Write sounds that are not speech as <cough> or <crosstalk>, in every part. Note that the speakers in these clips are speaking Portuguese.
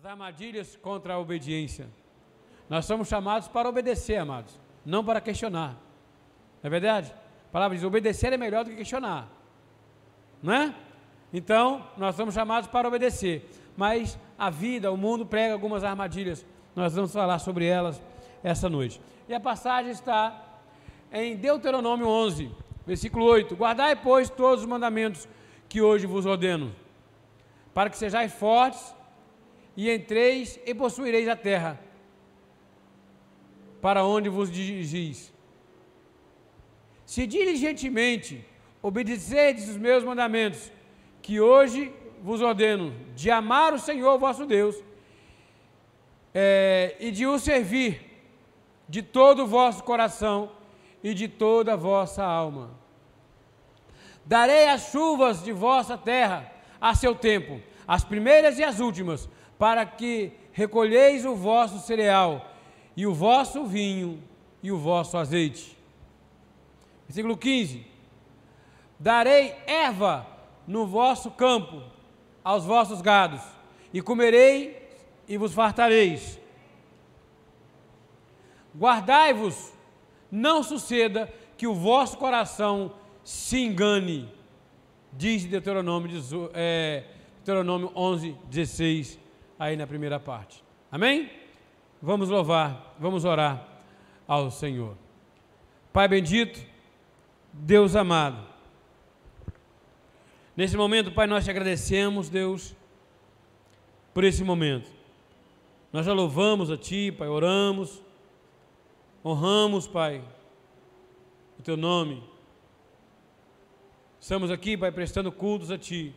As armadilhas contra a obediência. Nós somos chamados para obedecer, amados, não para questionar. Não é verdade? A palavra diz: obedecer é melhor do que questionar. Não é? Então, nós somos chamados para obedecer. Mas a vida, o mundo prega algumas armadilhas. Nós vamos falar sobre elas essa noite. E a passagem está em Deuteronômio 11, versículo 8: Guardai, pois, todos os mandamentos que hoje vos ordeno, para que sejais fortes e entreis e possuireis a terra, para onde vos dirigis. Se diligentemente obedecerdes os meus mandamentos, que hoje vos ordeno, de amar o Senhor vosso Deus, é, e de o servir de todo o vosso coração e de toda a vossa alma. Darei as chuvas de vossa terra a seu tempo, as primeiras e as últimas, para que recolheis o vosso cereal, e o vosso vinho, e o vosso azeite. Versículo 15: Darei erva no vosso campo aos vossos gados, e comerei e vos fartareis. Guardai-vos, não suceda que o vosso coração se engane, diz Deuteronômio, é, Deuteronômio 11, 16 aí na primeira parte. Amém? Vamos louvar, vamos orar ao Senhor. Pai bendito, Deus amado. Nesse momento, Pai, nós te agradecemos, Deus, por esse momento. Nós já louvamos a Ti, Pai, oramos, honramos, Pai, o Teu nome. Estamos aqui, Pai, prestando cultos a Ti.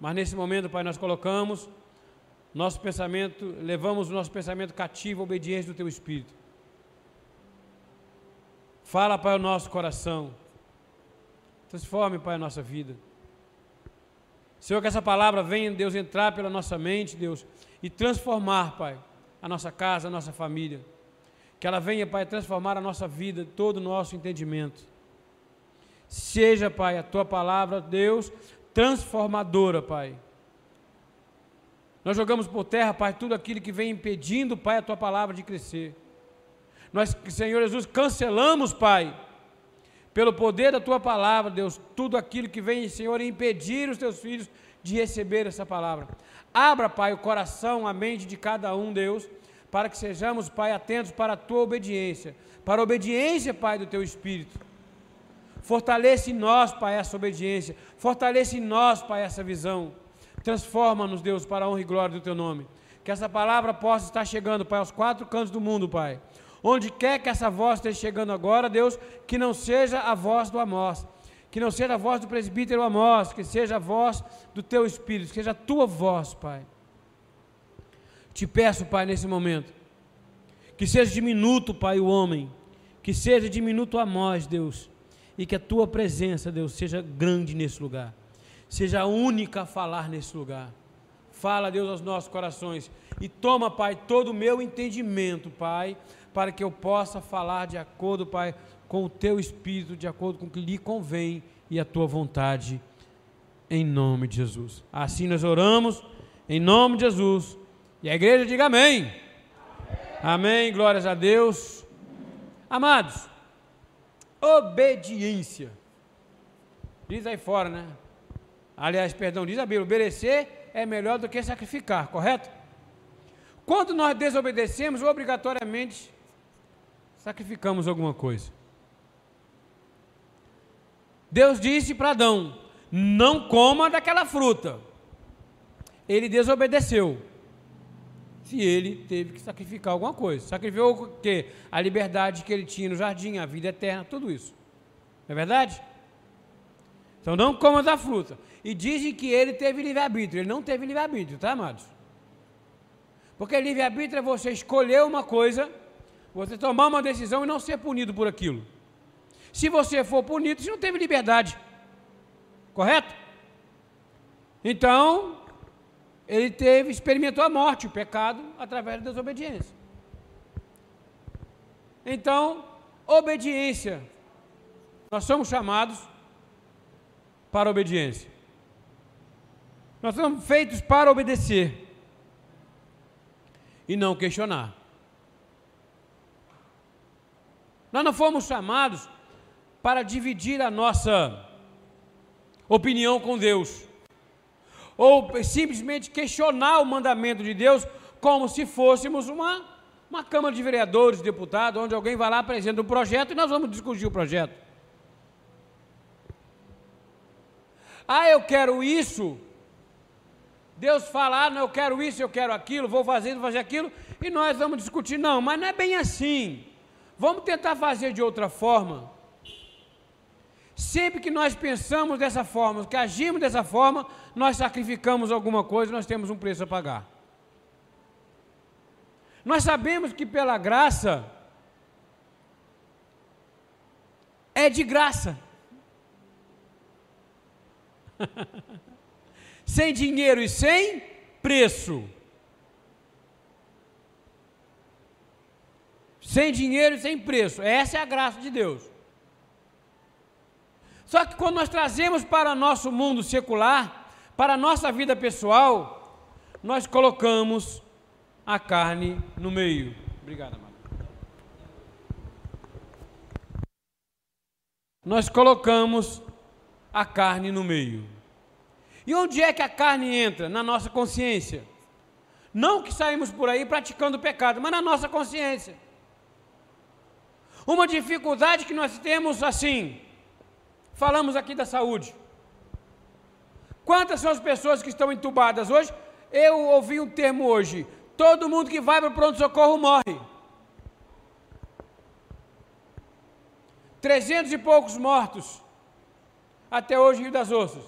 Mas nesse momento, Pai, nós colocamos nosso pensamento, levamos o nosso pensamento cativo à obediência do Teu Espírito. Fala, Pai, o nosso coração. Transforme, Pai, a nossa vida. Senhor, que essa palavra venha, Deus, entrar pela nossa mente, Deus, e transformar, Pai, a nossa casa, a nossa família. Que ela venha, Pai, transformar a nossa vida, todo o nosso entendimento. Seja, Pai, a tua palavra, Deus, transformadora, Pai nós jogamos por terra, Pai, tudo aquilo que vem impedindo, Pai, a tua palavra de crescer. Nós, Senhor Jesus, cancelamos, Pai, pelo poder da tua palavra, Deus, tudo aquilo que vem, Senhor, impedir os teus filhos de receber essa palavra. Abra, Pai, o coração, a mente de cada um, Deus, para que sejamos, Pai, atentos para a tua obediência, para a obediência, Pai, do teu espírito. Fortalece em nós, Pai, essa obediência. Fortalece em nós, Pai, essa visão. Transforma-nos, Deus, para a honra e glória do Teu nome. Que essa palavra possa estar chegando, Pai, aos quatro cantos do mundo, Pai. Onde quer que essa voz esteja chegando agora, Deus, que não seja a voz do Amós, que não seja a voz do presbítero Amós, que seja a voz do Teu Espírito, que seja a Tua voz, Pai. Te peço, Pai, nesse momento, que seja diminuto, Pai, o homem, que seja diminuto Amós, Deus, e que a Tua presença, Deus, seja grande nesse lugar seja a única a falar nesse lugar. Fala, Deus, aos nossos corações. E toma, Pai, todo o meu entendimento, Pai, para que eu possa falar de acordo, Pai, com o teu espírito, de acordo com o que lhe convém e a tua vontade, em nome de Jesus. Assim nós oramos, em nome de Jesus. E a igreja diga amém. Amém, amém. glórias a Deus. Amados, obediência. Diz aí fora, né? Aliás, perdão, diz a Bíblia: obedecer é melhor do que sacrificar, correto? Quando nós desobedecemos, obrigatoriamente sacrificamos alguma coisa. Deus disse para Adão: não coma daquela fruta. Ele desobedeceu. Se ele teve que sacrificar alguma coisa. Sacrificou o quê? A liberdade que ele tinha no jardim, a vida eterna, tudo isso. Não é verdade? Então não coma da fruta. E dizem que ele teve livre-arbítrio. Ele não teve livre-arbítrio, tá, amados? Porque livre-arbítrio é você escolher uma coisa, você tomar uma decisão e não ser punido por aquilo. Se você for punido, você não teve liberdade. Correto? Então, ele teve, experimentou a morte, o pecado, através da desobediência. Então, obediência. Nós somos chamados para a obediência. Nós somos feitos para obedecer. e não questionar. Nós não fomos chamados para dividir a nossa opinião com Deus, ou simplesmente questionar o mandamento de Deus como se fôssemos uma, uma Câmara de Vereadores, deputados, onde alguém vai lá, apresenta um projeto e nós vamos discutir o projeto. Ah, eu quero isso. Deus fala, ah, não, eu quero isso, eu quero aquilo, vou fazer, vou fazer aquilo, e nós vamos discutir. Não, mas não é bem assim. Vamos tentar fazer de outra forma. Sempre que nós pensamos dessa forma, que agimos dessa forma, nós sacrificamos alguma coisa, nós temos um preço a pagar. Nós sabemos que pela graça é de graça. <laughs> sem dinheiro e sem preço. Sem dinheiro e sem preço. Essa é a graça de Deus. Só que quando nós trazemos para nosso mundo secular, para a nossa vida pessoal, nós colocamos a carne no meio. Obrigado, amado. Nós colocamos a carne no meio. E onde é que a carne entra? Na nossa consciência. Não que saímos por aí praticando o pecado, mas na nossa consciência. Uma dificuldade que nós temos assim, falamos aqui da saúde. Quantas são as pessoas que estão entubadas hoje? Eu ouvi um termo hoje: todo mundo que vai para o pronto-socorro morre. Trezentos e poucos mortos até hoje Rio das Ostras.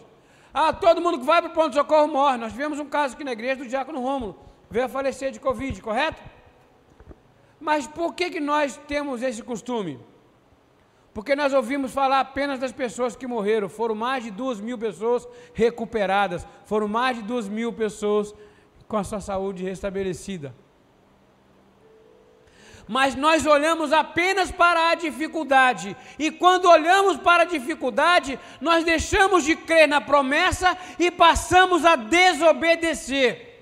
Ah, todo mundo que vai para o pronto-socorro morre. Nós tivemos um caso aqui na igreja do Diácono Rômulo, veio a falecer de Covid, correto? Mas por que, que nós temos esse costume? Porque nós ouvimos falar apenas das pessoas que morreram. Foram mais de duas mil pessoas recuperadas, foram mais de duas mil pessoas com a sua saúde restabelecida mas nós olhamos apenas para a dificuldade. E quando olhamos para a dificuldade, nós deixamos de crer na promessa e passamos a desobedecer.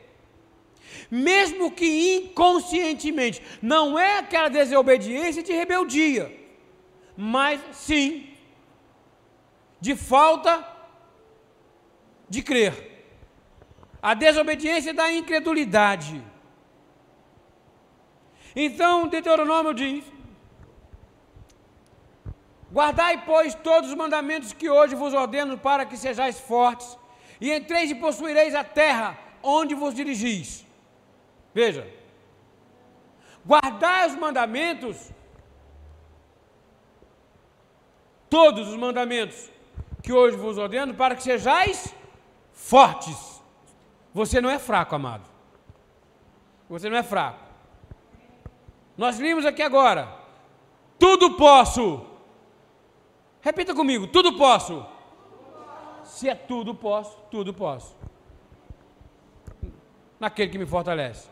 Mesmo que inconscientemente, não é aquela desobediência de rebeldia, mas sim de falta de crer. A desobediência da incredulidade. Então, Deuteronômio diz: Guardai, pois, todos os mandamentos que hoje vos ordeno para que sejais fortes, e entreis e possuireis a terra onde vos dirigis. Veja, guardai os mandamentos, todos os mandamentos que hoje vos ordeno, para que sejais fortes. Você não é fraco, amado. Você não é fraco. Nós vimos aqui agora. Tudo posso. Repita comigo: tudo posso. Se é tudo posso, tudo posso. Naquele que me fortalece.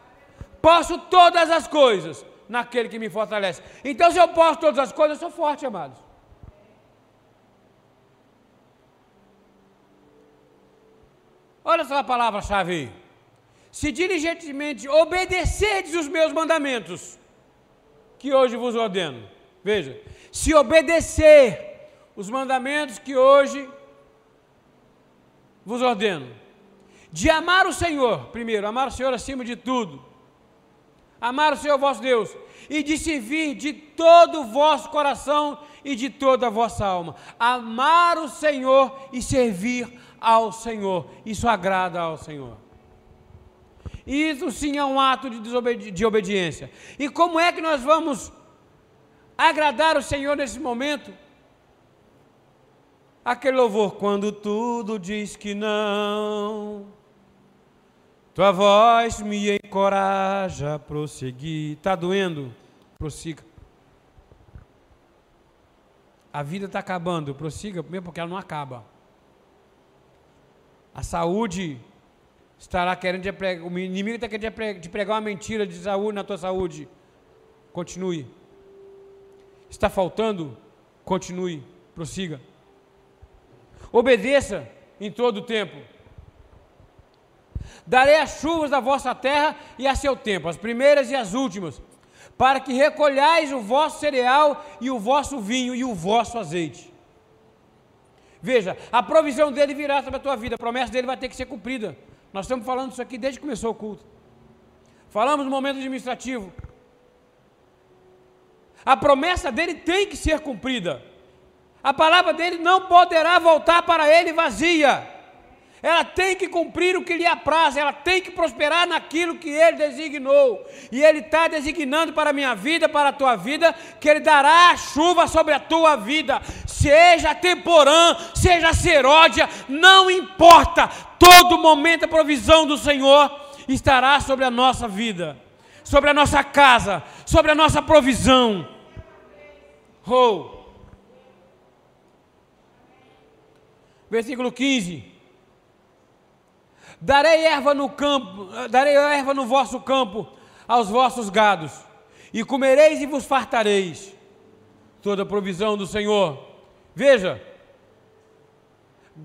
Posso todas as coisas naquele que me fortalece. Então, se eu posso todas as coisas, eu sou forte, amados. Olha só a palavra-chave. Se diligentemente obedecerdes os meus mandamentos, que hoje vos ordeno. Veja, se obedecer os mandamentos que hoje vos ordeno, de amar o Senhor, primeiro, amar o Senhor acima de tudo, amar o Senhor vosso Deus, e de servir de todo o vosso coração e de toda a vossa alma. Amar o Senhor e servir ao Senhor, isso agrada ao Senhor. Isso sim é um ato de, desobedi de obediência. E como é que nós vamos agradar o Senhor nesse momento? Aquele louvor, quando tudo diz que não, tua voz me encoraja a prosseguir. Está doendo? Prossiga. A vida está acabando, prossiga, mesmo porque ela não acaba. A saúde estará querendo te pregar, o inimigo está querendo te pregar uma mentira de saúde na tua saúde. Continue. Está faltando? Continue, prossiga. Obedeça em todo o tempo. Darei as chuvas da vossa terra e a seu tempo, as primeiras e as últimas, para que recolhais o vosso cereal e o vosso vinho e o vosso azeite. Veja, a provisão dele virá sobre a tua vida, a promessa dele vai ter que ser cumprida. Nós estamos falando isso aqui desde que começou o culto. Falamos no momento administrativo. A promessa dele tem que ser cumprida. A palavra dele não poderá voltar para ele vazia. Ela tem que cumprir o que lhe apraz, ela tem que prosperar naquilo que ele designou. E ele está designando para a minha vida, para a tua vida, que ele dará chuva sobre a tua vida, seja temporã, seja seródia, não importa, todo momento a provisão do Senhor estará sobre a nossa vida, sobre a nossa casa, sobre a nossa provisão. Oh. Versículo 15. Darei erva no campo, darei erva no vosso campo aos vossos gados, e comereis e vos fartareis. Toda a provisão do Senhor. Veja,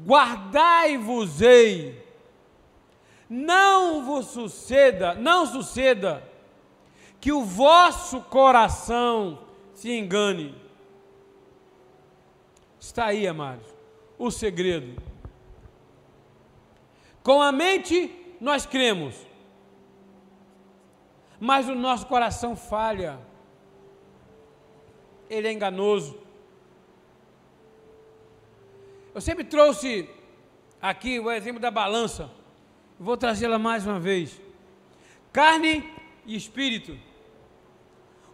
guardai-vos-ei, não vos suceda, não suceda que o vosso coração se engane. Está aí, amados, o segredo. Com a mente nós cremos, mas o nosso coração falha, ele é enganoso. Eu sempre trouxe aqui o exemplo da balança, vou trazê-la mais uma vez. Carne e espírito.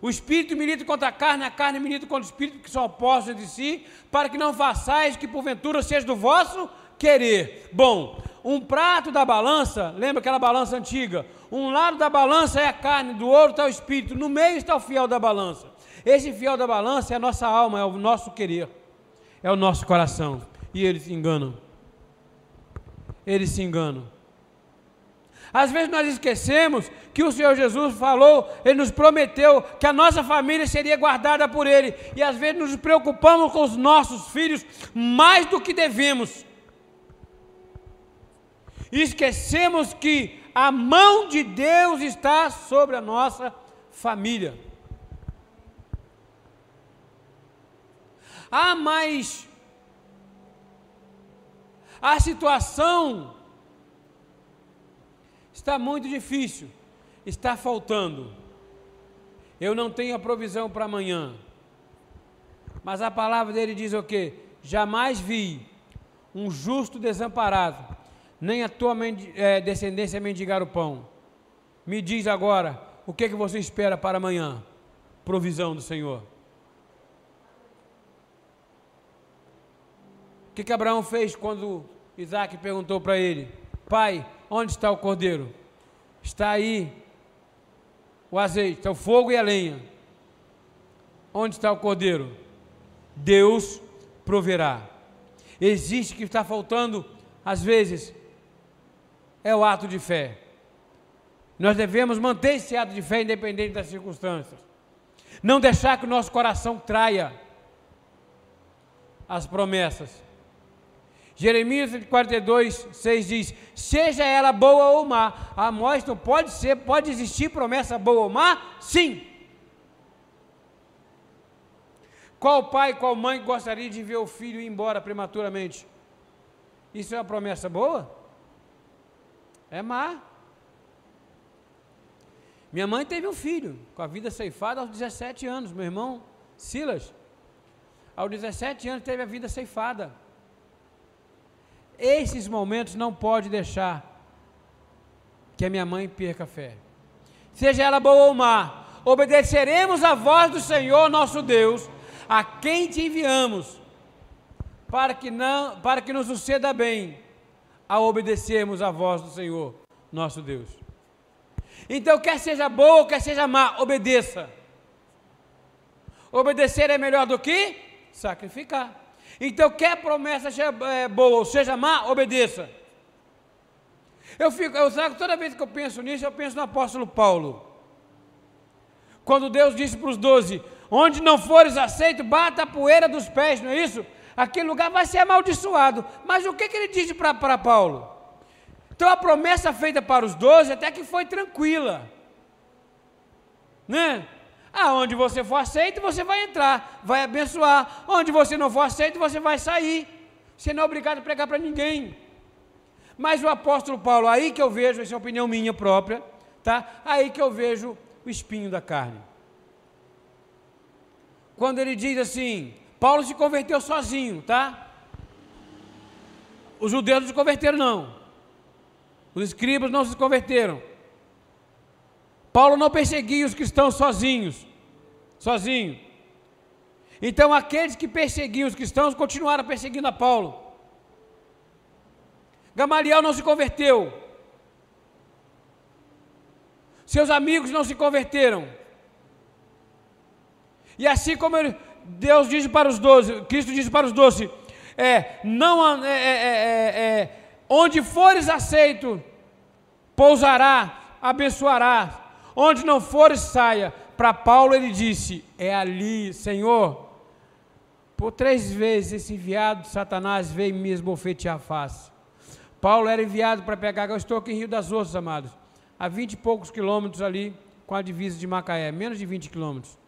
O espírito milita contra a carne, a carne milita contra o espírito, que são opostos de si, para que não façais que porventura seja do vosso querer. Bom, um prato da balança, lembra aquela balança antiga? Um lado da balança é a carne, do outro está o espírito, no meio está o fiel da balança. Esse fiel da balança é a nossa alma, é o nosso querer, é o nosso coração. E eles se enganam. Eles se enganam. Às vezes nós esquecemos que o Senhor Jesus falou, Ele nos prometeu que a nossa família seria guardada por Ele. E às vezes nos preocupamos com os nossos filhos mais do que devemos esquecemos que a mão de Deus está sobre a nossa família. Ah, mas a situação está muito difícil, está faltando. Eu não tenho a provisão para amanhã. Mas a palavra dele diz o quê? Jamais vi um justo desamparado, nem a tua é, descendência mendigar o pão. Me diz agora, o que, é que você espera para amanhã? Provisão do Senhor. O que, que Abraão fez quando Isaac perguntou para ele: Pai, onde está o cordeiro? Está aí o azeite, o fogo e a lenha. Onde está o cordeiro? Deus proverá. Existe que está faltando, às vezes, é o ato de fé. Nós devemos manter esse ato de fé independente das circunstâncias. Não deixar que o nosso coração traia as promessas. Jeremias 42, 6 diz: Seja ela boa ou má. A não pode ser, pode existir promessa boa ou má? Sim. Qual pai, qual mãe gostaria de ver o filho ir embora prematuramente? Isso é uma promessa boa? É má. Minha mãe teve um filho com a vida ceifada aos 17 anos, meu irmão Silas. Aos 17 anos teve a vida ceifada. Esses momentos não pode deixar que a minha mãe perca a fé. Seja ela boa ou má, obedeceremos a voz do Senhor nosso Deus, a quem te enviamos, para que não, para que nos suceda bem a obedecermos a voz do Senhor, nosso Deus. Então, quer seja boa, quer seja má, obedeça. Obedecer é melhor do que sacrificar. Então, quer promessa seja é, boa ou seja má, obedeça. Eu fico, eu sabe, toda vez que eu penso nisso, eu penso no apóstolo Paulo. Quando Deus disse para os doze: Onde não fores aceito, bata a poeira dos pés, não é isso? Aquele lugar vai ser amaldiçoado. Mas o que, que ele disse para Paulo? Então a promessa feita para os doze até que foi tranquila. Né? Aonde você for aceito, você vai entrar, vai abençoar. Onde você não for aceito, você vai sair. Você não é obrigado a pregar para ninguém. Mas o apóstolo Paulo, aí que eu vejo, essa é opinião minha própria, tá? Aí que eu vejo o espinho da carne. Quando ele diz assim, Paulo se converteu sozinho, tá? Os judeus não se converteram, não. Os escribas não se converteram. Paulo não perseguia os cristãos sozinhos, sozinho. Então aqueles que perseguiam os cristãos continuaram perseguindo a Paulo. Gamaliel não se converteu. Seus amigos não se converteram. E assim como ele, Deus disse para os doze, Cristo disse para os doze, é, não, é, é, é, é onde fores aceito, pousará, abençoará, onde não fores, saia. Para Paulo ele disse, é ali, Senhor, por três vezes esse enviado de Satanás veio me esbofetear a face. Paulo era enviado para pegar, eu estou aqui em Rio das Ostras, amados, a vinte e poucos quilômetros ali, com a divisa de Macaé, menos de 20 quilômetros.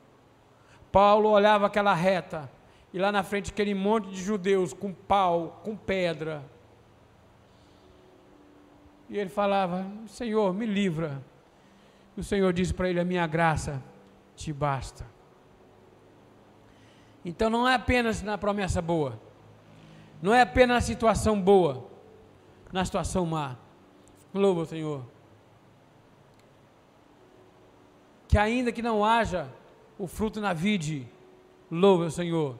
Paulo olhava aquela reta, e lá na frente aquele monte de judeus com pau, com pedra. E ele falava: Senhor, me livra. E o Senhor disse para ele: A minha graça te basta. Então não é apenas na promessa boa, não é apenas na situação boa, na situação má. Louva Senhor. Que ainda que não haja o fruto na vide, louve o Senhor.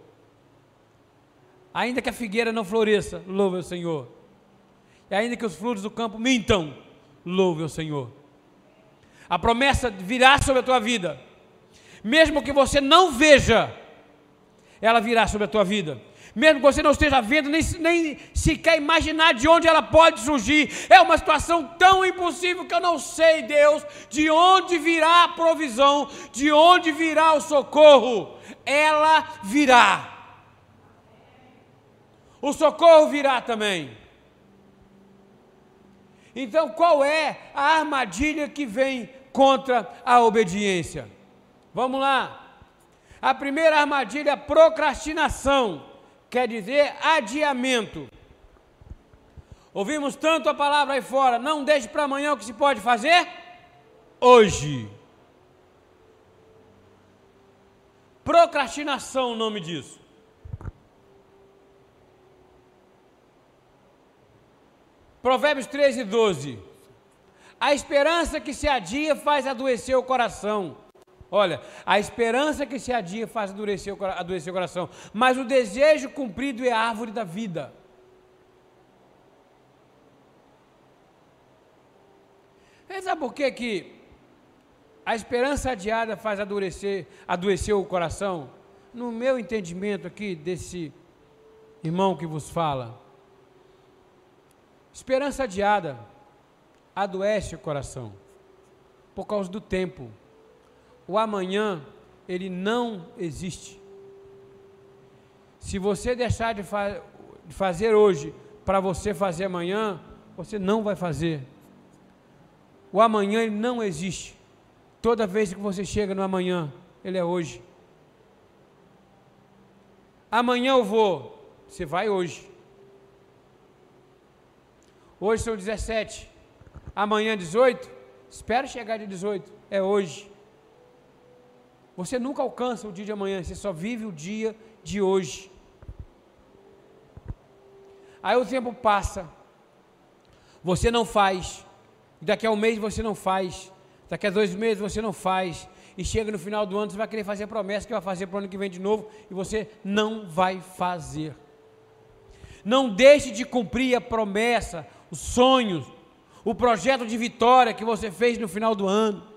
Ainda que a figueira não floresça, louve o Senhor. E ainda que os frutos do campo mintam, louve o Senhor. A promessa virá sobre a tua vida, mesmo que você não veja, ela virá sobre a tua vida mesmo que você não esteja vendo, nem, nem sequer imaginar de onde ela pode surgir. É uma situação tão impossível que eu não sei, Deus, de onde virá a provisão, de onde virá o socorro. Ela virá. O socorro virá também. Então, qual é a armadilha que vem contra a obediência? Vamos lá. A primeira armadilha é a procrastinação quer dizer adiamento. Ouvimos tanto a palavra aí fora, não deixe para amanhã o que se pode fazer hoje. Procrastinação, o nome disso. Provérbios 13, 12. A esperança que se adia faz adoecer o coração. Olha, a esperança que se adia faz adoecer o, adoecer o coração, mas o desejo cumprido é a árvore da vida. E sabe por que, que a esperança adiada faz adoecer, adoecer o coração? No meu entendimento aqui desse irmão que vos fala, esperança adiada adoece o coração por causa do tempo o amanhã, ele não existe. Se você deixar de, fa de fazer hoje para você fazer amanhã, você não vai fazer. O amanhã ele não existe. Toda vez que você chega no amanhã, ele é hoje. Amanhã eu vou. Você vai hoje. Hoje são 17. Amanhã 18. Espera chegar de 18. É hoje. Você nunca alcança o dia de amanhã, você só vive o dia de hoje. Aí o tempo passa, você não faz, daqui a um mês você não faz, daqui a dois meses você não faz, e chega no final do ano você vai querer fazer promessa que vai fazer para o ano que vem de novo, e você não vai fazer. Não deixe de cumprir a promessa, os sonhos, o projeto de vitória que você fez no final do ano.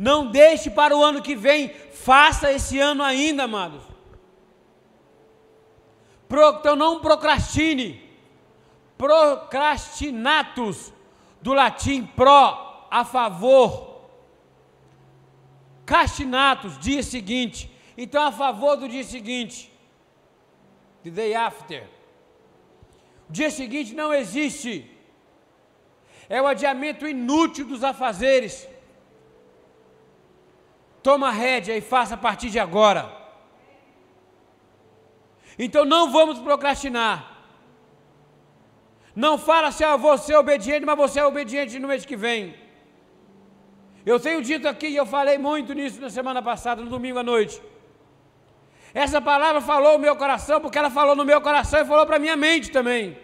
Não deixe para o ano que vem, faça esse ano ainda, amados. Pro, então não procrastine. Procrastinatus, do latim pro, a favor. Castinatus, dia seguinte. Então, a favor do dia seguinte. The day after. O dia seguinte não existe. é o adiamento inútil dos afazeres. Toma a rédea e faça a partir de agora. Então não vamos procrastinar. Não fala assim, ah, vou ser obediente, mas você é obediente no mês que vem. Eu tenho dito aqui, e eu falei muito nisso na semana passada, no domingo à noite. Essa palavra falou no meu coração, porque ela falou no meu coração e falou para minha mente também.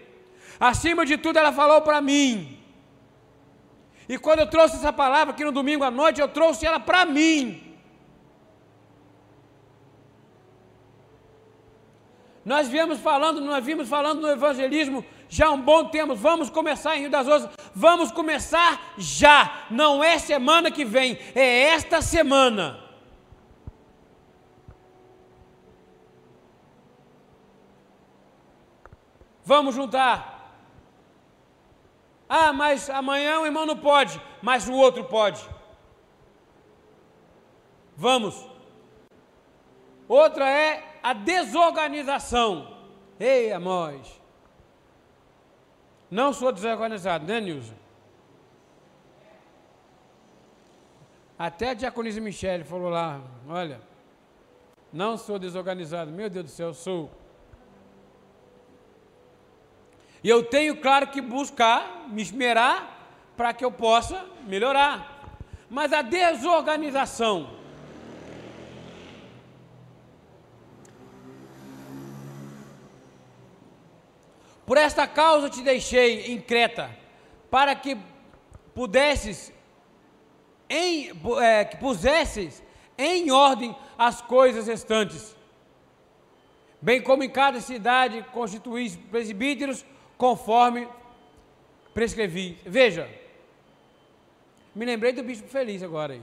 Acima de tudo, ela falou para mim. E quando eu trouxe essa palavra aqui no domingo à noite, eu trouxe ela para mim. Nós viemos falando, nós vimos falando no evangelismo já há um bom tempo. Vamos começar em Rio das Ostras. Vamos começar já. Não é semana que vem, é esta semana. Vamos juntar. Ah, mas amanhã o irmão não pode, mas o outro pode. Vamos. Outra é a desorganização. Ei, amós. Não sou desorganizado, né, Nilson? Até a diaconisa Michele falou lá, olha, não sou desorganizado. Meu Deus do céu, sou. E eu tenho, claro, que buscar, me esmerar, para que eu possa melhorar. Mas a desorganização, Por esta causa te deixei em Creta, para que pudesses, em, é, que pusesses em ordem as coisas restantes, bem como em cada cidade constituís presbíteros conforme prescrevi. Veja, me lembrei do bispo feliz agora aí.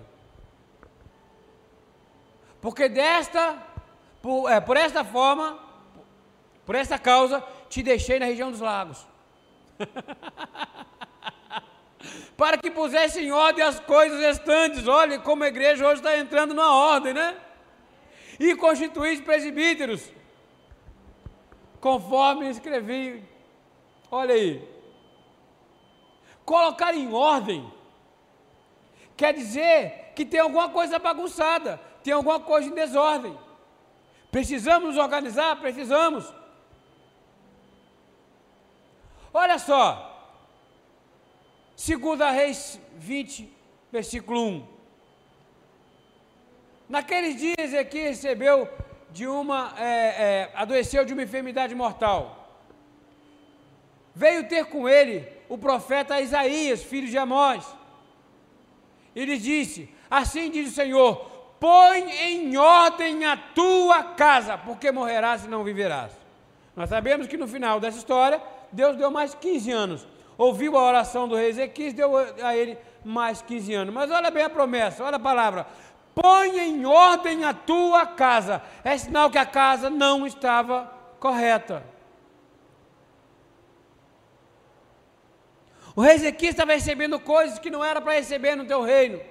Porque desta, por, é, por esta forma, por esta causa, te deixei na região dos lagos. <laughs> Para que pusesse em ordem as coisas restantes. Olha como a igreja hoje está entrando na ordem, né? E constituísse presbíteros, conforme escrevi Olha aí. Colocar em ordem quer dizer que tem alguma coisa bagunçada, tem alguma coisa em desordem. Precisamos nos organizar? Precisamos. Olha só. Segunda Reis 20, versículo 1. Naqueles dias aqui recebeu de uma, é, é, adoeceu de uma enfermidade mortal veio ter com ele o profeta Isaías, filho de Amós. E lhe disse: Assim diz o Senhor: Põe em ordem a tua casa, porque morrerás e não viverás. Nós sabemos que no final dessa história, Deus deu mais 15 anos. Ouviu a oração do rei Ezequias, deu a ele mais 15 anos. Mas olha bem a promessa, olha a palavra. Põe em ordem a tua casa. É sinal que a casa não estava correta. O rei Ezequias estava recebendo coisas que não era para receber no teu reino.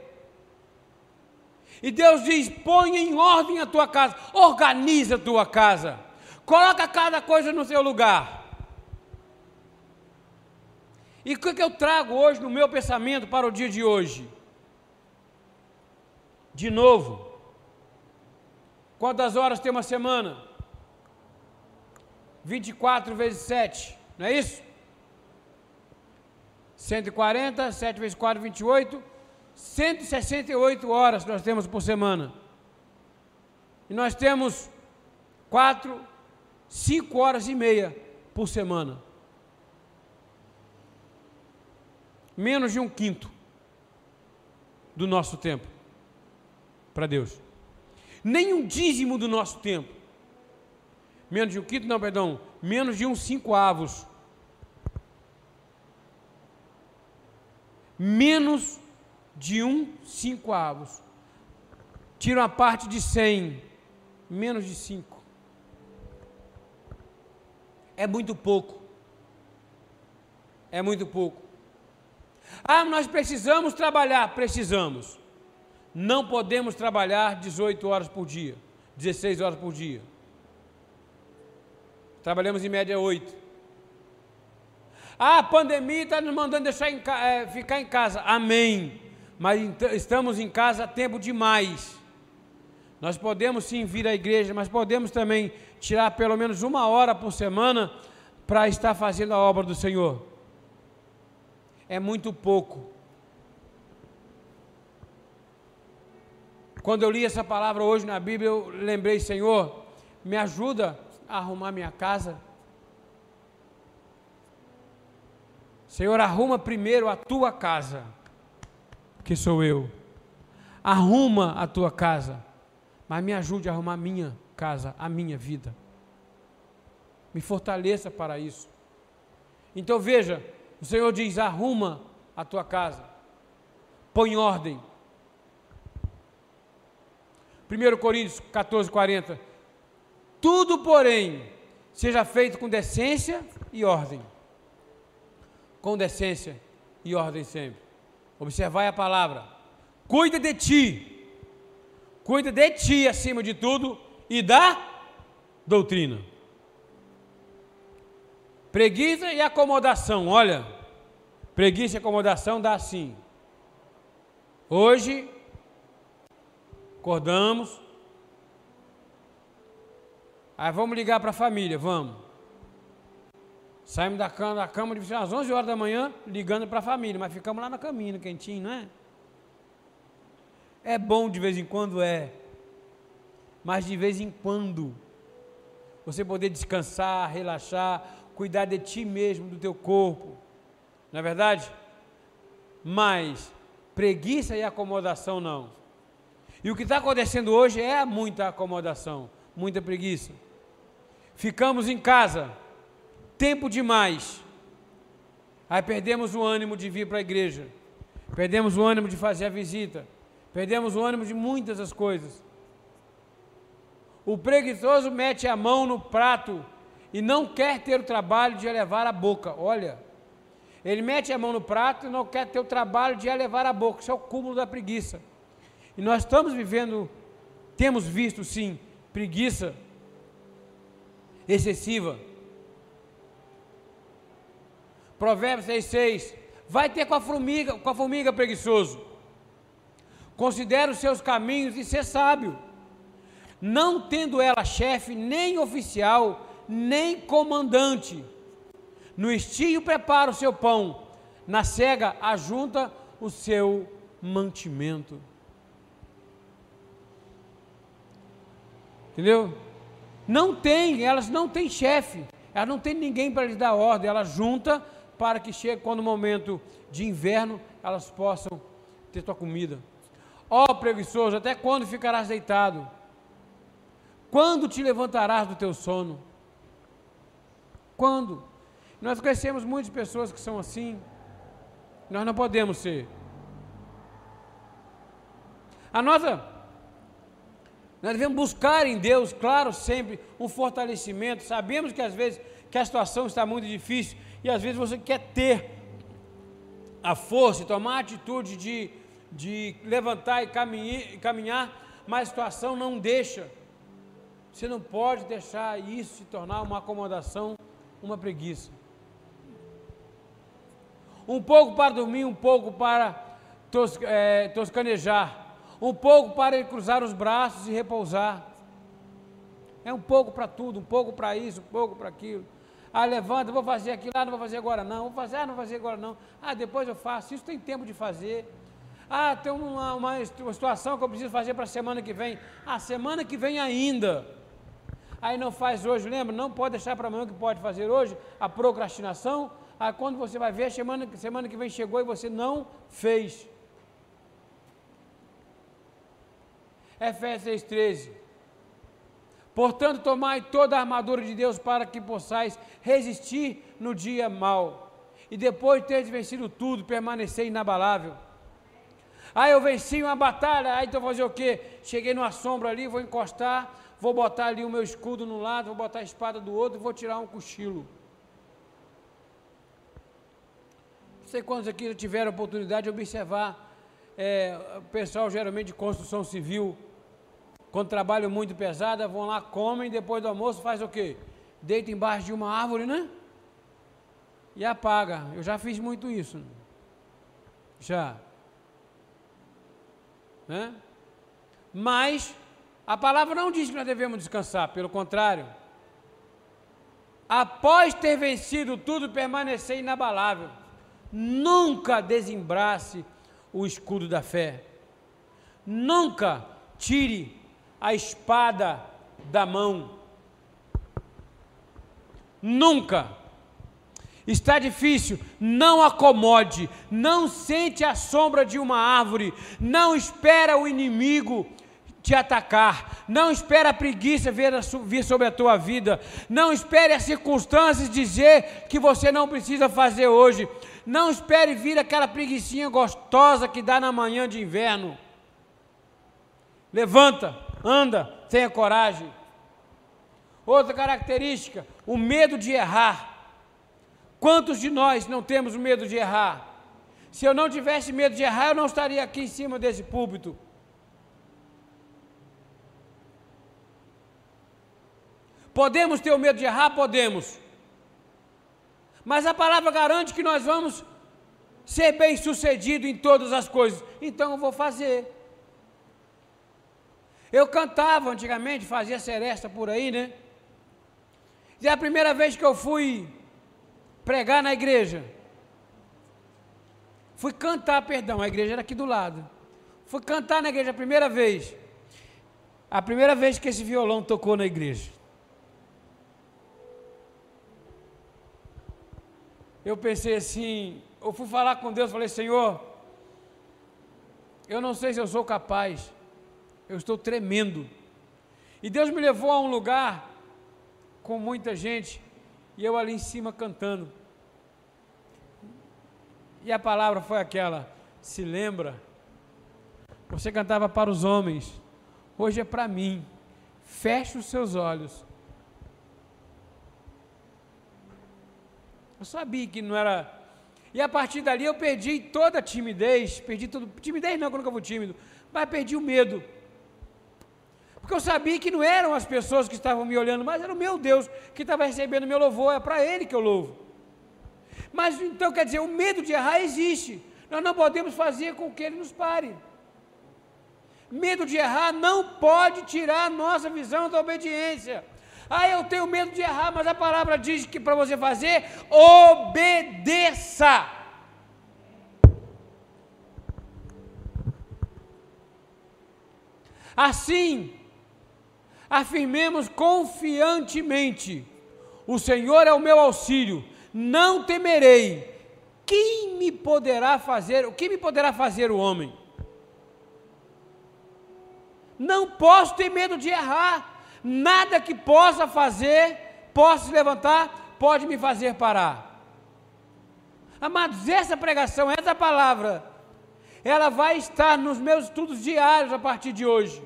E Deus diz: põe em ordem a tua casa, organiza a tua casa, coloca cada coisa no seu lugar. E o que, que eu trago hoje no meu pensamento para o dia de hoje? De novo, quantas horas tem uma semana? 24 vezes 7, não é isso? 140, 7 vezes 4, 28, 168 horas nós temos por semana. E nós temos 4, 5 horas e meia por semana. Menos de um quinto do nosso tempo para Deus. Nem um dízimo do nosso tempo. Menos de um quinto, não, perdão. Menos de um cinco avos menos de um cinco avos. Tira a parte de cem, menos de cinco. É muito pouco. É muito pouco. Ah, nós precisamos trabalhar. Precisamos. Não podemos trabalhar 18 horas por dia, 16 horas por dia. Trabalhamos em média 8. Ah, a pandemia está nos mandando deixar em, é, ficar em casa. Amém. Mas estamos em casa tempo demais. Nós podemos sim vir à igreja, mas podemos também tirar pelo menos uma hora por semana para estar fazendo a obra do Senhor. É muito pouco. Quando eu li essa palavra hoje na Bíblia, eu lembrei, Senhor, me ajuda a arrumar minha casa. Senhor, arruma primeiro a tua casa, que sou eu. Arruma a tua casa, mas me ajude a arrumar a minha casa, a minha vida. Me fortaleça para isso. Então veja, o Senhor diz: arruma a tua casa, põe ordem 1 Coríntios 14, 40. Tudo, porém, seja feito com decência e ordem. Com decência e ordem sempre. Observai a palavra. Cuida de ti. Cuida de ti acima de tudo e da doutrina. Preguiça e acomodação. Olha, preguiça e acomodação dá assim. Hoje Acordamos. Aí vamos ligar para a família, vamos. Saímos da cama, da cama de às 11 horas da manhã, ligando para a família, mas ficamos lá na caminho, quentinho, não é? É bom de vez em quando, é. Mas de vez em quando, você poder descansar, relaxar, cuidar de ti mesmo, do teu corpo. Não é verdade? Mas preguiça e acomodação não. E o que está acontecendo hoje é muita acomodação, muita preguiça. Ficamos em casa, tempo demais. Aí perdemos o ânimo de vir para a igreja, perdemos o ânimo de fazer a visita, perdemos o ânimo de muitas das coisas. O preguiçoso mete a mão no prato e não quer ter o trabalho de elevar a boca. Olha, ele mete a mão no prato e não quer ter o trabalho de elevar a boca. Isso é o cúmulo da preguiça. E nós estamos vivendo, temos visto sim, preguiça excessiva. Provérbios 6,6. Vai ter com a formiga, com a formiga preguiçoso. Considera os seus caminhos e ser sábio. Não tendo ela chefe, nem oficial, nem comandante. No estio prepara o seu pão, na cega ajunta o seu mantimento. Entendeu? Não tem, elas não têm chefe, elas não têm ninguém para lhes dar ordem, elas juntam para que chegue quando o momento de inverno elas possam ter tua comida. Ó oh, preguiçoso, até quando ficarás deitado? Quando te levantarás do teu sono? Quando? Nós conhecemos muitas pessoas que são assim. Nós não podemos ser. A nossa nós devemos buscar em Deus, claro, sempre um fortalecimento. Sabemos que às vezes que a situação está muito difícil e às vezes você quer ter a força tomar a atitude de, de levantar e caminhar, caminhar, mas a situação não deixa. Você não pode deixar isso se tornar uma acomodação, uma preguiça. Um pouco para dormir, um pouco para tos, é, toscanejar um pouco para cruzar os braços e repousar. É um pouco para tudo, um pouco para isso, um pouco para aquilo. Ah, levanta, vou fazer aquilo, ah, não vou fazer agora não, vou fazer, ah, não vou fazer agora não. Ah, depois eu faço, isso tem tempo de fazer. Ah, tem uma, uma, uma situação que eu preciso fazer para a semana que vem. Ah, semana que vem ainda. Aí não faz hoje, lembra? Não pode deixar para amanhã o que pode fazer hoje, a procrastinação. Ah, quando você vai ver, semana, semana que vem chegou e você não fez. Efésios 6,13. Portanto, tomai toda a armadura de Deus para que possais resistir no dia mau. E depois de teres vencido tudo, permanecer inabalável. Aí eu venci uma batalha, aí então fazer o quê? Cheguei numa sombra ali, vou encostar, vou botar ali o meu escudo num lado, vou botar a espada do outro vou tirar um cochilo. Não sei quantos aqui já tiveram a oportunidade de observar é, o pessoal geralmente de construção civil quando trabalham muito pesado, vão lá, comem, depois do almoço faz o quê? Deita embaixo de uma árvore, né? e apaga. Eu já fiz muito isso. Já. Né? Mas a palavra não diz que nós devemos descansar, pelo contrário. Após ter vencido tudo, permanecer inabalável. Nunca desembrace o escudo da fé. Nunca tire a espada da mão. Nunca. Está difícil, não acomode, não sente a sombra de uma árvore, não espera o inimigo te atacar, não espera a preguiça vir sobre a tua vida, não espere as circunstâncias dizer que você não precisa fazer hoje, não espere vir aquela preguiçinha gostosa que dá na manhã de inverno. Levanta, anda, tenha coragem. Outra característica, o medo de errar. Quantos de nós não temos medo de errar? Se eu não tivesse medo de errar, eu não estaria aqui em cima desse púlpito. Podemos ter o medo de errar? Podemos. Mas a palavra garante que nós vamos ser bem sucedido em todas as coisas. Então eu vou fazer. Eu cantava antigamente, fazia seresta por aí, né? E a primeira vez que eu fui pregar na igreja, fui cantar, perdão, a igreja era aqui do lado. Fui cantar na igreja a primeira vez. A primeira vez que esse violão tocou na igreja. Eu pensei assim, eu fui falar com Deus, falei, Senhor, eu não sei se eu sou capaz eu estou tremendo. E Deus me levou a um lugar com muita gente e eu ali em cima cantando. E a palavra foi aquela: se lembra? Você cantava para os homens, hoje é para mim. Feche os seus olhos. Eu sabia que não era. E a partir dali eu perdi toda a timidez, perdi tudo. Timidez não, que eu vou tímido, mas perdi o medo. Porque eu sabia que não eram as pessoas que estavam me olhando, mas era o meu Deus que estava recebendo meu louvor, é para Ele que eu louvo. Mas então quer dizer, o medo de errar existe. Nós não podemos fazer com que Ele nos pare. Medo de errar não pode tirar a nossa visão da obediência. Ah, eu tenho medo de errar, mas a palavra diz que para você fazer, obedeça. Assim, afirmemos confiantemente: O Senhor é o meu auxílio, não temerei. Quem me poderá fazer? O que me poderá fazer o homem? Não posso ter medo de errar. Nada que possa fazer, possa se levantar, pode me fazer parar. Amados, essa pregação, essa palavra, ela vai estar nos meus estudos diários a partir de hoje.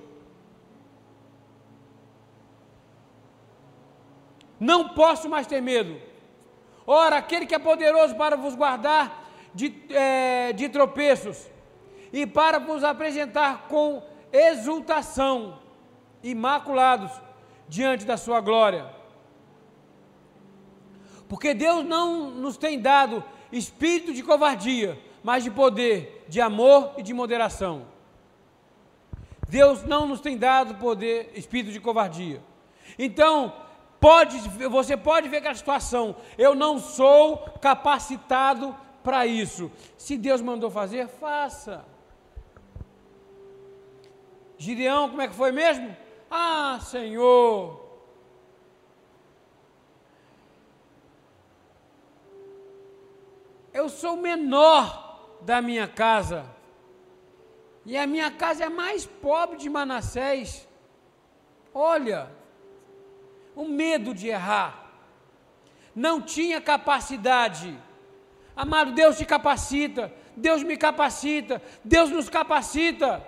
Não posso mais ter medo. Ora, aquele que é poderoso para vos guardar de, é, de tropeços e para vos apresentar com exultação, imaculados diante da sua glória. Porque Deus não nos tem dado espírito de covardia, mas de poder, de amor e de moderação. Deus não nos tem dado poder, espírito de covardia. Então, Pode, você pode ver aquela situação. Eu não sou capacitado para isso. Se Deus mandou fazer, faça. Gideão, como é que foi mesmo? Ah, Senhor. Eu sou o menor da minha casa. E a minha casa é a mais pobre de Manassés. Olha, o medo de errar, não tinha capacidade. Amado, Deus te capacita, Deus me capacita, Deus nos capacita.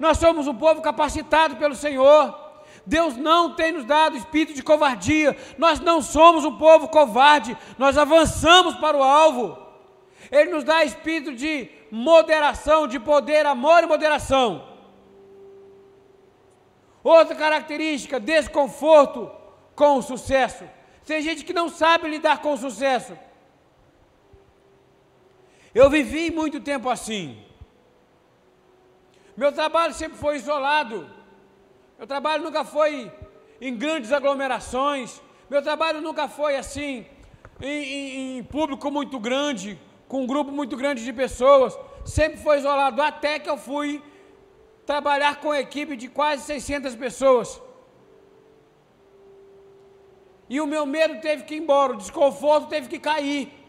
Nós somos um povo capacitado pelo Senhor. Deus não tem nos dado espírito de covardia. Nós não somos um povo covarde. Nós avançamos para o alvo. Ele nos dá espírito de moderação, de poder, amor e moderação. Outra característica, desconforto com o sucesso. Tem gente que não sabe lidar com o sucesso. Eu vivi muito tempo assim. Meu trabalho sempre foi isolado. Meu trabalho nunca foi em grandes aglomerações. Meu trabalho nunca foi assim, em, em, em público muito grande, com um grupo muito grande de pessoas. Sempre foi isolado, até que eu fui trabalhar com uma equipe de quase 600 pessoas. E o meu medo teve que ir embora, o desconforto teve que cair.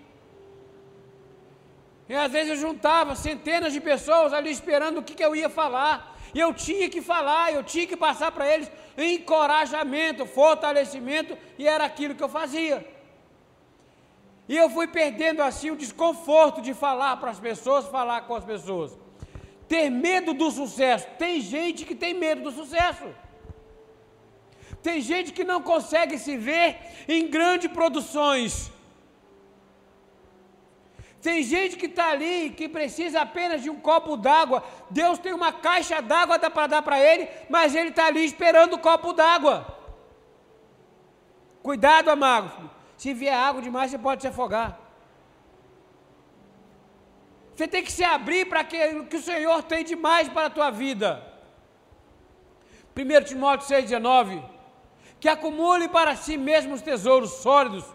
E às vezes eu juntava centenas de pessoas ali esperando o que, que eu ia falar. E eu tinha que falar, eu tinha que passar para eles encorajamento, fortalecimento, e era aquilo que eu fazia. E eu fui perdendo assim o desconforto de falar para as pessoas, falar com as pessoas. Ter medo do sucesso. Tem gente que tem medo do sucesso. Tem gente que não consegue se ver em grandes produções. Tem gente que está ali que precisa apenas de um copo d'água. Deus tem uma caixa d'água para dar para ele, mas ele está ali esperando o copo d'água. Cuidado, amado. Se vier água demais, você pode se afogar. Você tem que se abrir para aquilo que o Senhor tem de mais para a tua vida. 1 Timóteo 6,19 Que acumule para si mesmos tesouros sólidos,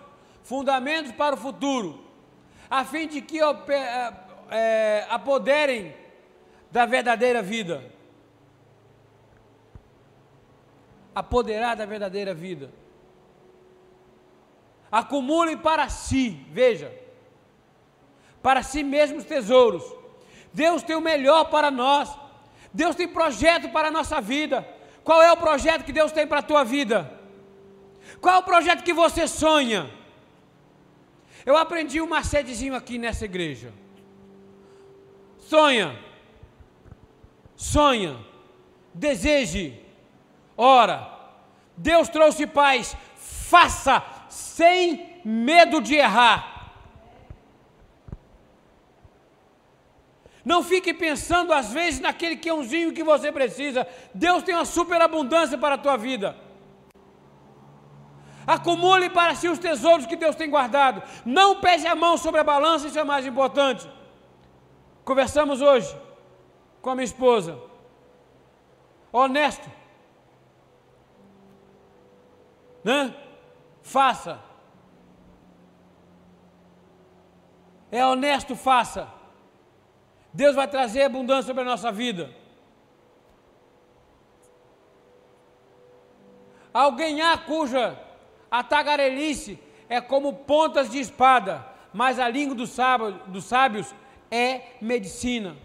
fundamentos para o futuro a fim de que é, apoderem da verdadeira vida. Apoderar da verdadeira vida. Acumulem para si, veja, para si mesmos tesouros. Deus tem o melhor para nós. Deus tem projeto para a nossa vida. Qual é o projeto que Deus tem para a tua vida? Qual é o projeto que você sonha? Eu aprendi um macetezinho aqui nessa igreja. Sonha, sonha, deseje, ora. Deus trouxe paz, faça sem medo de errar. Não fique pensando às vezes naquele queãozinho que você precisa. Deus tem uma superabundância para a tua vida. Acumule para si os tesouros que Deus tem guardado. Não pese a mão sobre a balança, isso é mais importante. Conversamos hoje com a minha esposa. Honesto. Né? Faça. É honesto, faça. Deus vai trazer abundância sobre a nossa vida. Alguém há cuja a tagarelice é como pontas de espada, mas a língua dos sábios, dos sábios é medicina.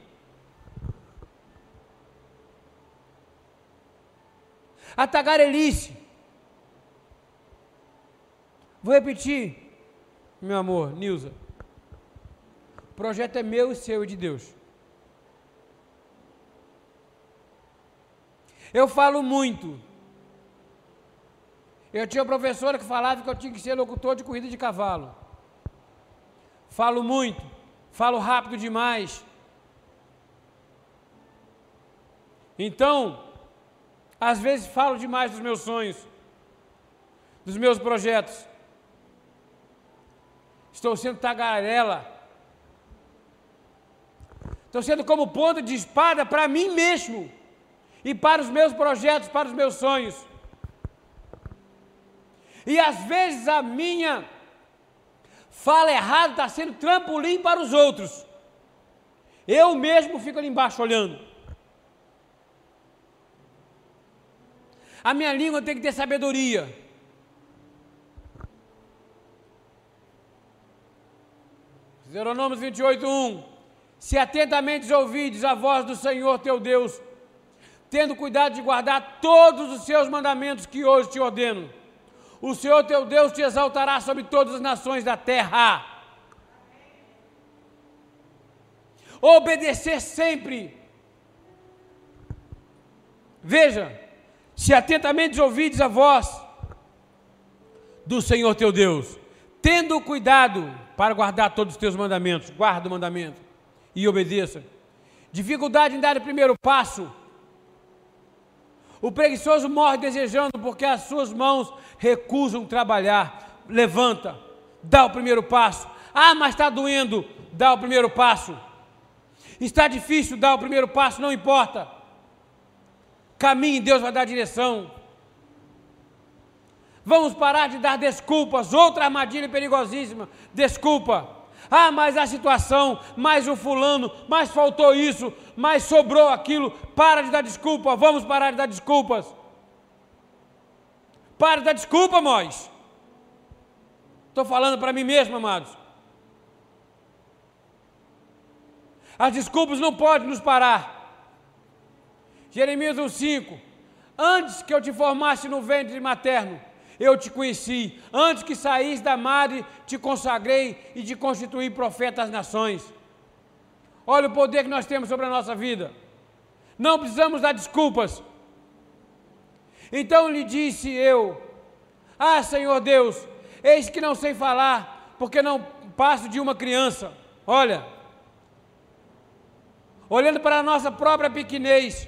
A tagarelice. Vou repetir, meu amor, Nilza. O projeto é meu seu e de Deus. Eu falo muito eu tinha uma professora que falava que eu tinha que ser locutor de corrida de cavalo. Falo muito, falo rápido demais. Então, às vezes falo demais dos meus sonhos, dos meus projetos. Estou sendo tagarela. Estou sendo como ponto de espada para mim mesmo e para os meus projetos, para os meus sonhos. E às vezes a minha fala errada está sendo trampolim para os outros. Eu mesmo fico ali embaixo olhando. A minha língua tem que ter sabedoria. Deuteronômio 28, 1. Se atentamente ouvides a voz do Senhor teu Deus, tendo cuidado de guardar todos os seus mandamentos que hoje te ordeno o Senhor teu Deus te exaltará sobre todas as nações da terra. Obedecer sempre. Veja, se atentamente ouvides a voz do Senhor teu Deus, tendo cuidado para guardar todos os teus mandamentos, guarda o mandamento e obedeça. Dificuldade em dar o primeiro passo. O preguiçoso morre desejando porque as suas mãos recusam trabalhar. Levanta, dá o primeiro passo, Ah, mas está doendo, dá o primeiro passo. Está difícil, dá o primeiro passo, não importa. Caminhe, Deus vai dar direção. Vamos parar de dar desculpas, outra armadilha perigosíssima. Desculpa. Ah, mas a situação, mais o fulano, mais faltou isso, mais sobrou aquilo. Para de dar desculpa, vamos parar de dar desculpas. Para de dar desculpa, Mois. Estou falando para mim mesmo, amados. As desculpas não podem nos parar. Jeremias 1,5: Antes que eu te formasse no ventre materno, eu te conheci. Antes que saísse da madre, te consagrei e te constituí profeta às nações. Olha o poder que nós temos sobre a nossa vida. Não precisamos dar desculpas. Então lhe disse eu: Ah, Senhor Deus, eis que não sei falar, porque não passo de uma criança. Olha, olhando para a nossa própria pequenez,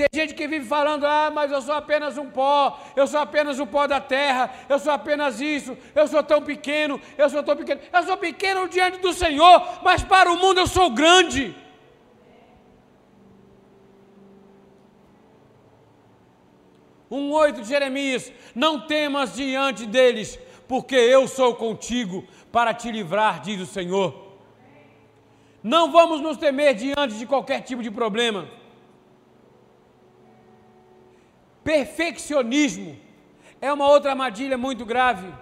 tem gente que vive falando: ah, mas eu sou apenas um pó, eu sou apenas o pó da terra, eu sou apenas isso, eu sou tão pequeno, eu sou tão pequeno. Eu sou pequeno diante do Senhor, mas para o mundo eu sou grande. Um oito de Jeremias: Não temas diante deles, porque eu sou contigo para te livrar, diz o Senhor. Não vamos nos temer diante de qualquer tipo de problema Perfeccionismo é uma outra armadilha muito grave.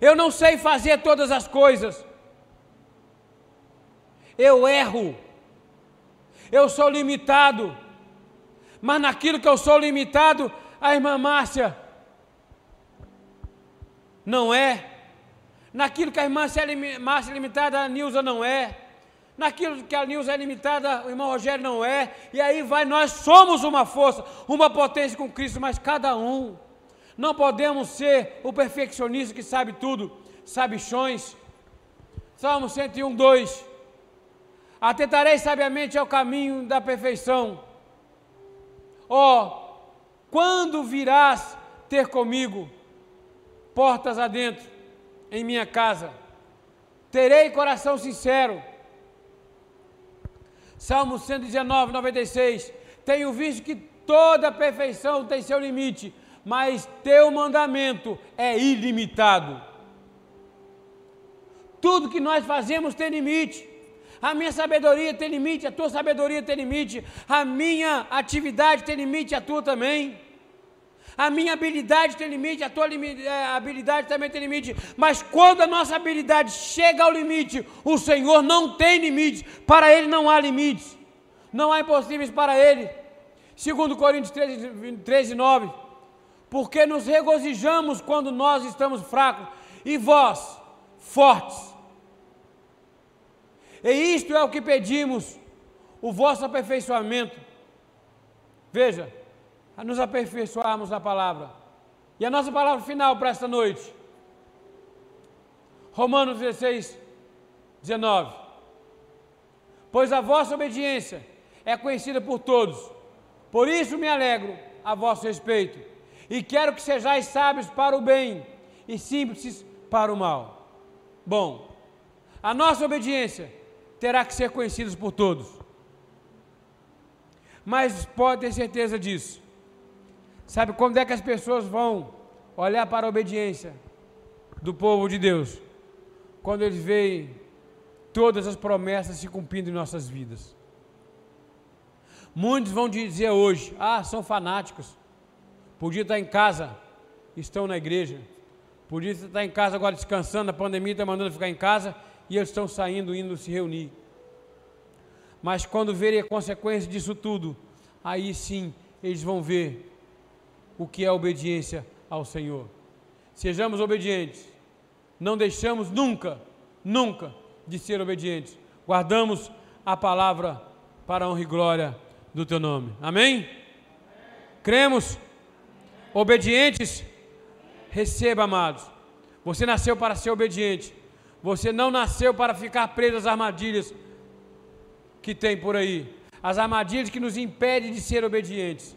Eu não sei fazer todas as coisas. Eu erro. Eu sou limitado. Mas naquilo que eu sou limitado, a irmã Márcia não é. Naquilo que a irmã Márcia é limitada, a Nilza não é naquilo que a Nilza é limitada, o irmão Rogério não é, e aí vai, nós somos uma força, uma potência com Cristo, mas cada um. Não podemos ser o perfeccionista que sabe tudo, sabichões. Salmo 101, 2. Atentarei sabiamente ao caminho da perfeição. Ó, oh, quando virás ter comigo, portas adentro, em minha casa, terei coração sincero Salmo 119, 96. Tenho visto que toda perfeição tem seu limite, mas teu mandamento é ilimitado. Tudo que nós fazemos tem limite. A minha sabedoria tem limite, a tua sabedoria tem limite, a minha atividade tem limite, a tua também. A minha habilidade tem limite, a tua é, habilidade também tem limite. Mas quando a nossa habilidade chega ao limite, o Senhor não tem limite. Para Ele não há limites. Não há impossíveis para Ele. Segundo Coríntios 13, 13 9. Porque nos regozijamos quando nós estamos fracos e vós, fortes. E isto é o que pedimos, o vosso aperfeiçoamento. Veja, a nos aperfeiçoarmos na palavra. E a nossa palavra final para esta noite. Romanos 16, 19. Pois a vossa obediência é conhecida por todos. Por isso me alegro a vosso respeito. E quero que sejais sábios para o bem e simples para o mal. Bom, a nossa obediência terá que ser conhecida por todos. Mas pode ter certeza disso Sabe quando é que as pessoas vão olhar para a obediência do povo de Deus? Quando eles veem todas as promessas se cumprindo em nossas vidas. Muitos vão dizer hoje: ah, são fanáticos. Podia estar em casa, estão na igreja. Podia estar em casa agora descansando, a pandemia está mandando ficar em casa e eles estão saindo, indo se reunir. Mas quando verem a consequência disso tudo, aí sim eles vão ver o que é obediência ao Senhor. Sejamos obedientes. Não deixamos nunca, nunca de ser obedientes. Guardamos a palavra para a honra e glória do teu nome. Amém? Amém. Cremos? Obedientes? Receba, amados. Você nasceu para ser obediente. Você não nasceu para ficar preso às armadilhas que tem por aí. As armadilhas que nos impedem de ser obedientes.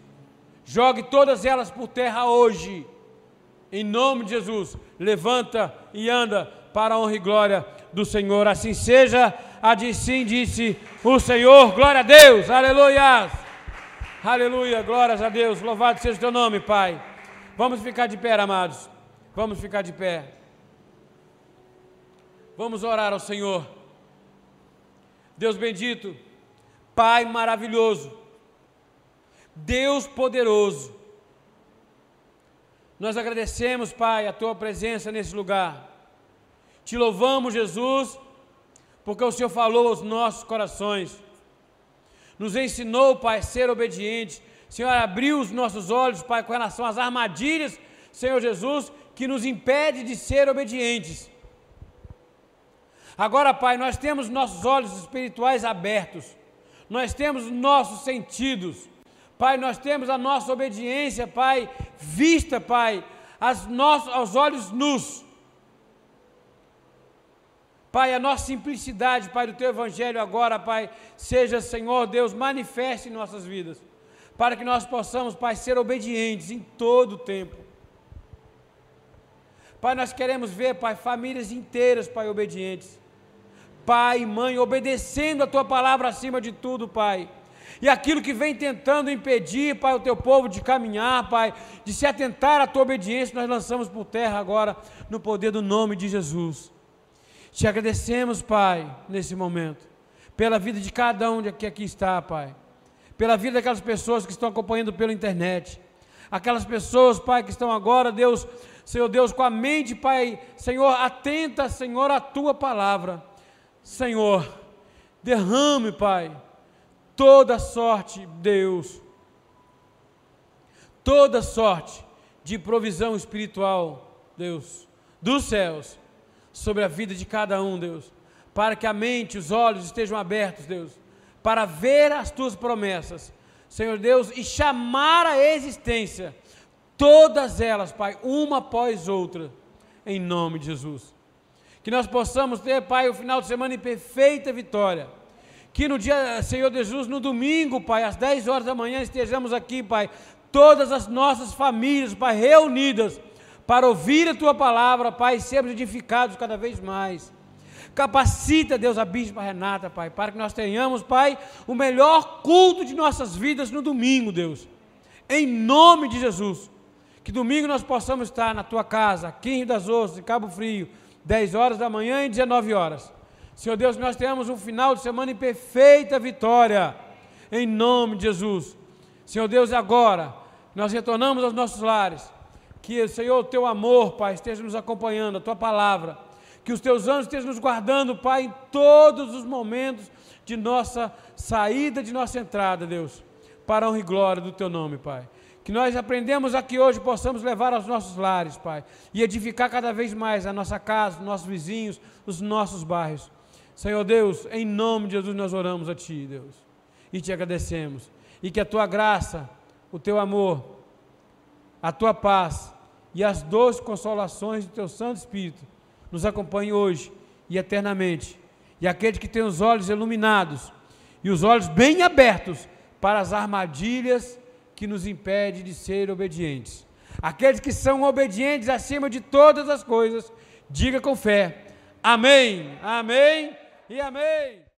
Jogue todas elas por terra hoje. Em nome de Jesus, levanta e anda para a honra e glória do Senhor. Assim seja, assim disse o Senhor. Glória a Deus, aleluia. Aleluia, glórias a Deus. Louvado seja o teu nome, Pai. Vamos ficar de pé, amados. Vamos ficar de pé. Vamos orar ao Senhor. Deus bendito, Pai maravilhoso, Deus poderoso. Nós agradecemos, Pai, a tua presença nesse lugar. Te louvamos, Jesus, porque o Senhor falou aos nossos corações. Nos ensinou, Pai, a ser obedientes. Senhor, abriu os nossos olhos, Pai, com relação às armadilhas, Senhor Jesus, que nos impede de ser obedientes. Agora, Pai, nós temos nossos olhos espirituais abertos, nós temos nossos sentidos, Pai, nós temos a nossa obediência, Pai, vista, Pai, nossos, aos olhos nus. Pai, a nossa simplicidade, Pai, do Teu Evangelho agora, Pai, seja, Senhor Deus, manifeste em nossas vidas, para que nós possamos, Pai, ser obedientes em todo o tempo. Pai, nós queremos ver, Pai, famílias inteiras, Pai, obedientes pai e mãe, obedecendo a tua palavra acima de tudo, Pai. E aquilo que vem tentando impedir, Pai, o teu povo de caminhar, Pai, de se atentar à tua obediência, nós lançamos por terra agora, no poder do nome de Jesus. Te agradecemos, Pai, nesse momento, pela vida de cada um que aqui está, Pai, pela vida daquelas pessoas que estão acompanhando pela internet, aquelas pessoas, Pai, que estão agora, Deus, Senhor Deus, com a mente, Pai, Senhor, atenta, Senhor, à tua palavra. Senhor, derrame, Pai, toda sorte, Deus, toda sorte de provisão espiritual, Deus, dos céus, sobre a vida de cada um, Deus, para que a mente, os olhos estejam abertos, Deus, para ver as tuas promessas, Senhor Deus, e chamar a existência todas elas, Pai, uma após outra, em nome de Jesus. Que nós possamos ter, Pai, o final de semana em perfeita vitória. Que no dia, Senhor Jesus, no domingo, Pai, às 10 horas da manhã, estejamos aqui, Pai, todas as nossas famílias, Pai, reunidas para ouvir a Tua palavra, Pai, e sermos edificados cada vez mais. Capacita, Deus, a Bispa Renata, Pai, para que nós tenhamos, Pai, o melhor culto de nossas vidas no domingo, Deus. Em nome de Jesus. Que domingo nós possamos estar na Tua casa, aqui em Rio das Ostras, em Cabo Frio, 10 horas da manhã e 19 horas. Senhor Deus, nós tenhamos um final de semana em perfeita vitória, em nome de Jesus. Senhor Deus, agora nós retornamos aos nossos lares. Que, Senhor, o teu amor, Pai, esteja nos acompanhando, a tua palavra. Que os teus anjos estejam nos guardando, Pai, em todos os momentos de nossa saída, de nossa entrada, Deus. Para a honra e glória do teu nome, Pai que nós aprendemos aqui hoje possamos levar aos nossos lares, Pai, e edificar cada vez mais a nossa casa, os nossos vizinhos, os nossos bairros. Senhor Deus, em nome de Jesus nós oramos a Ti, Deus, e te agradecemos, e que a Tua graça, o Teu amor, a Tua paz e as doces consolações do Teu Santo Espírito nos acompanhem hoje e eternamente. E aquele que tem os olhos iluminados e os olhos bem abertos para as armadilhas que nos impede de ser obedientes. Aqueles que são obedientes acima de todas as coisas, diga com fé: Amém, Amém e Amém.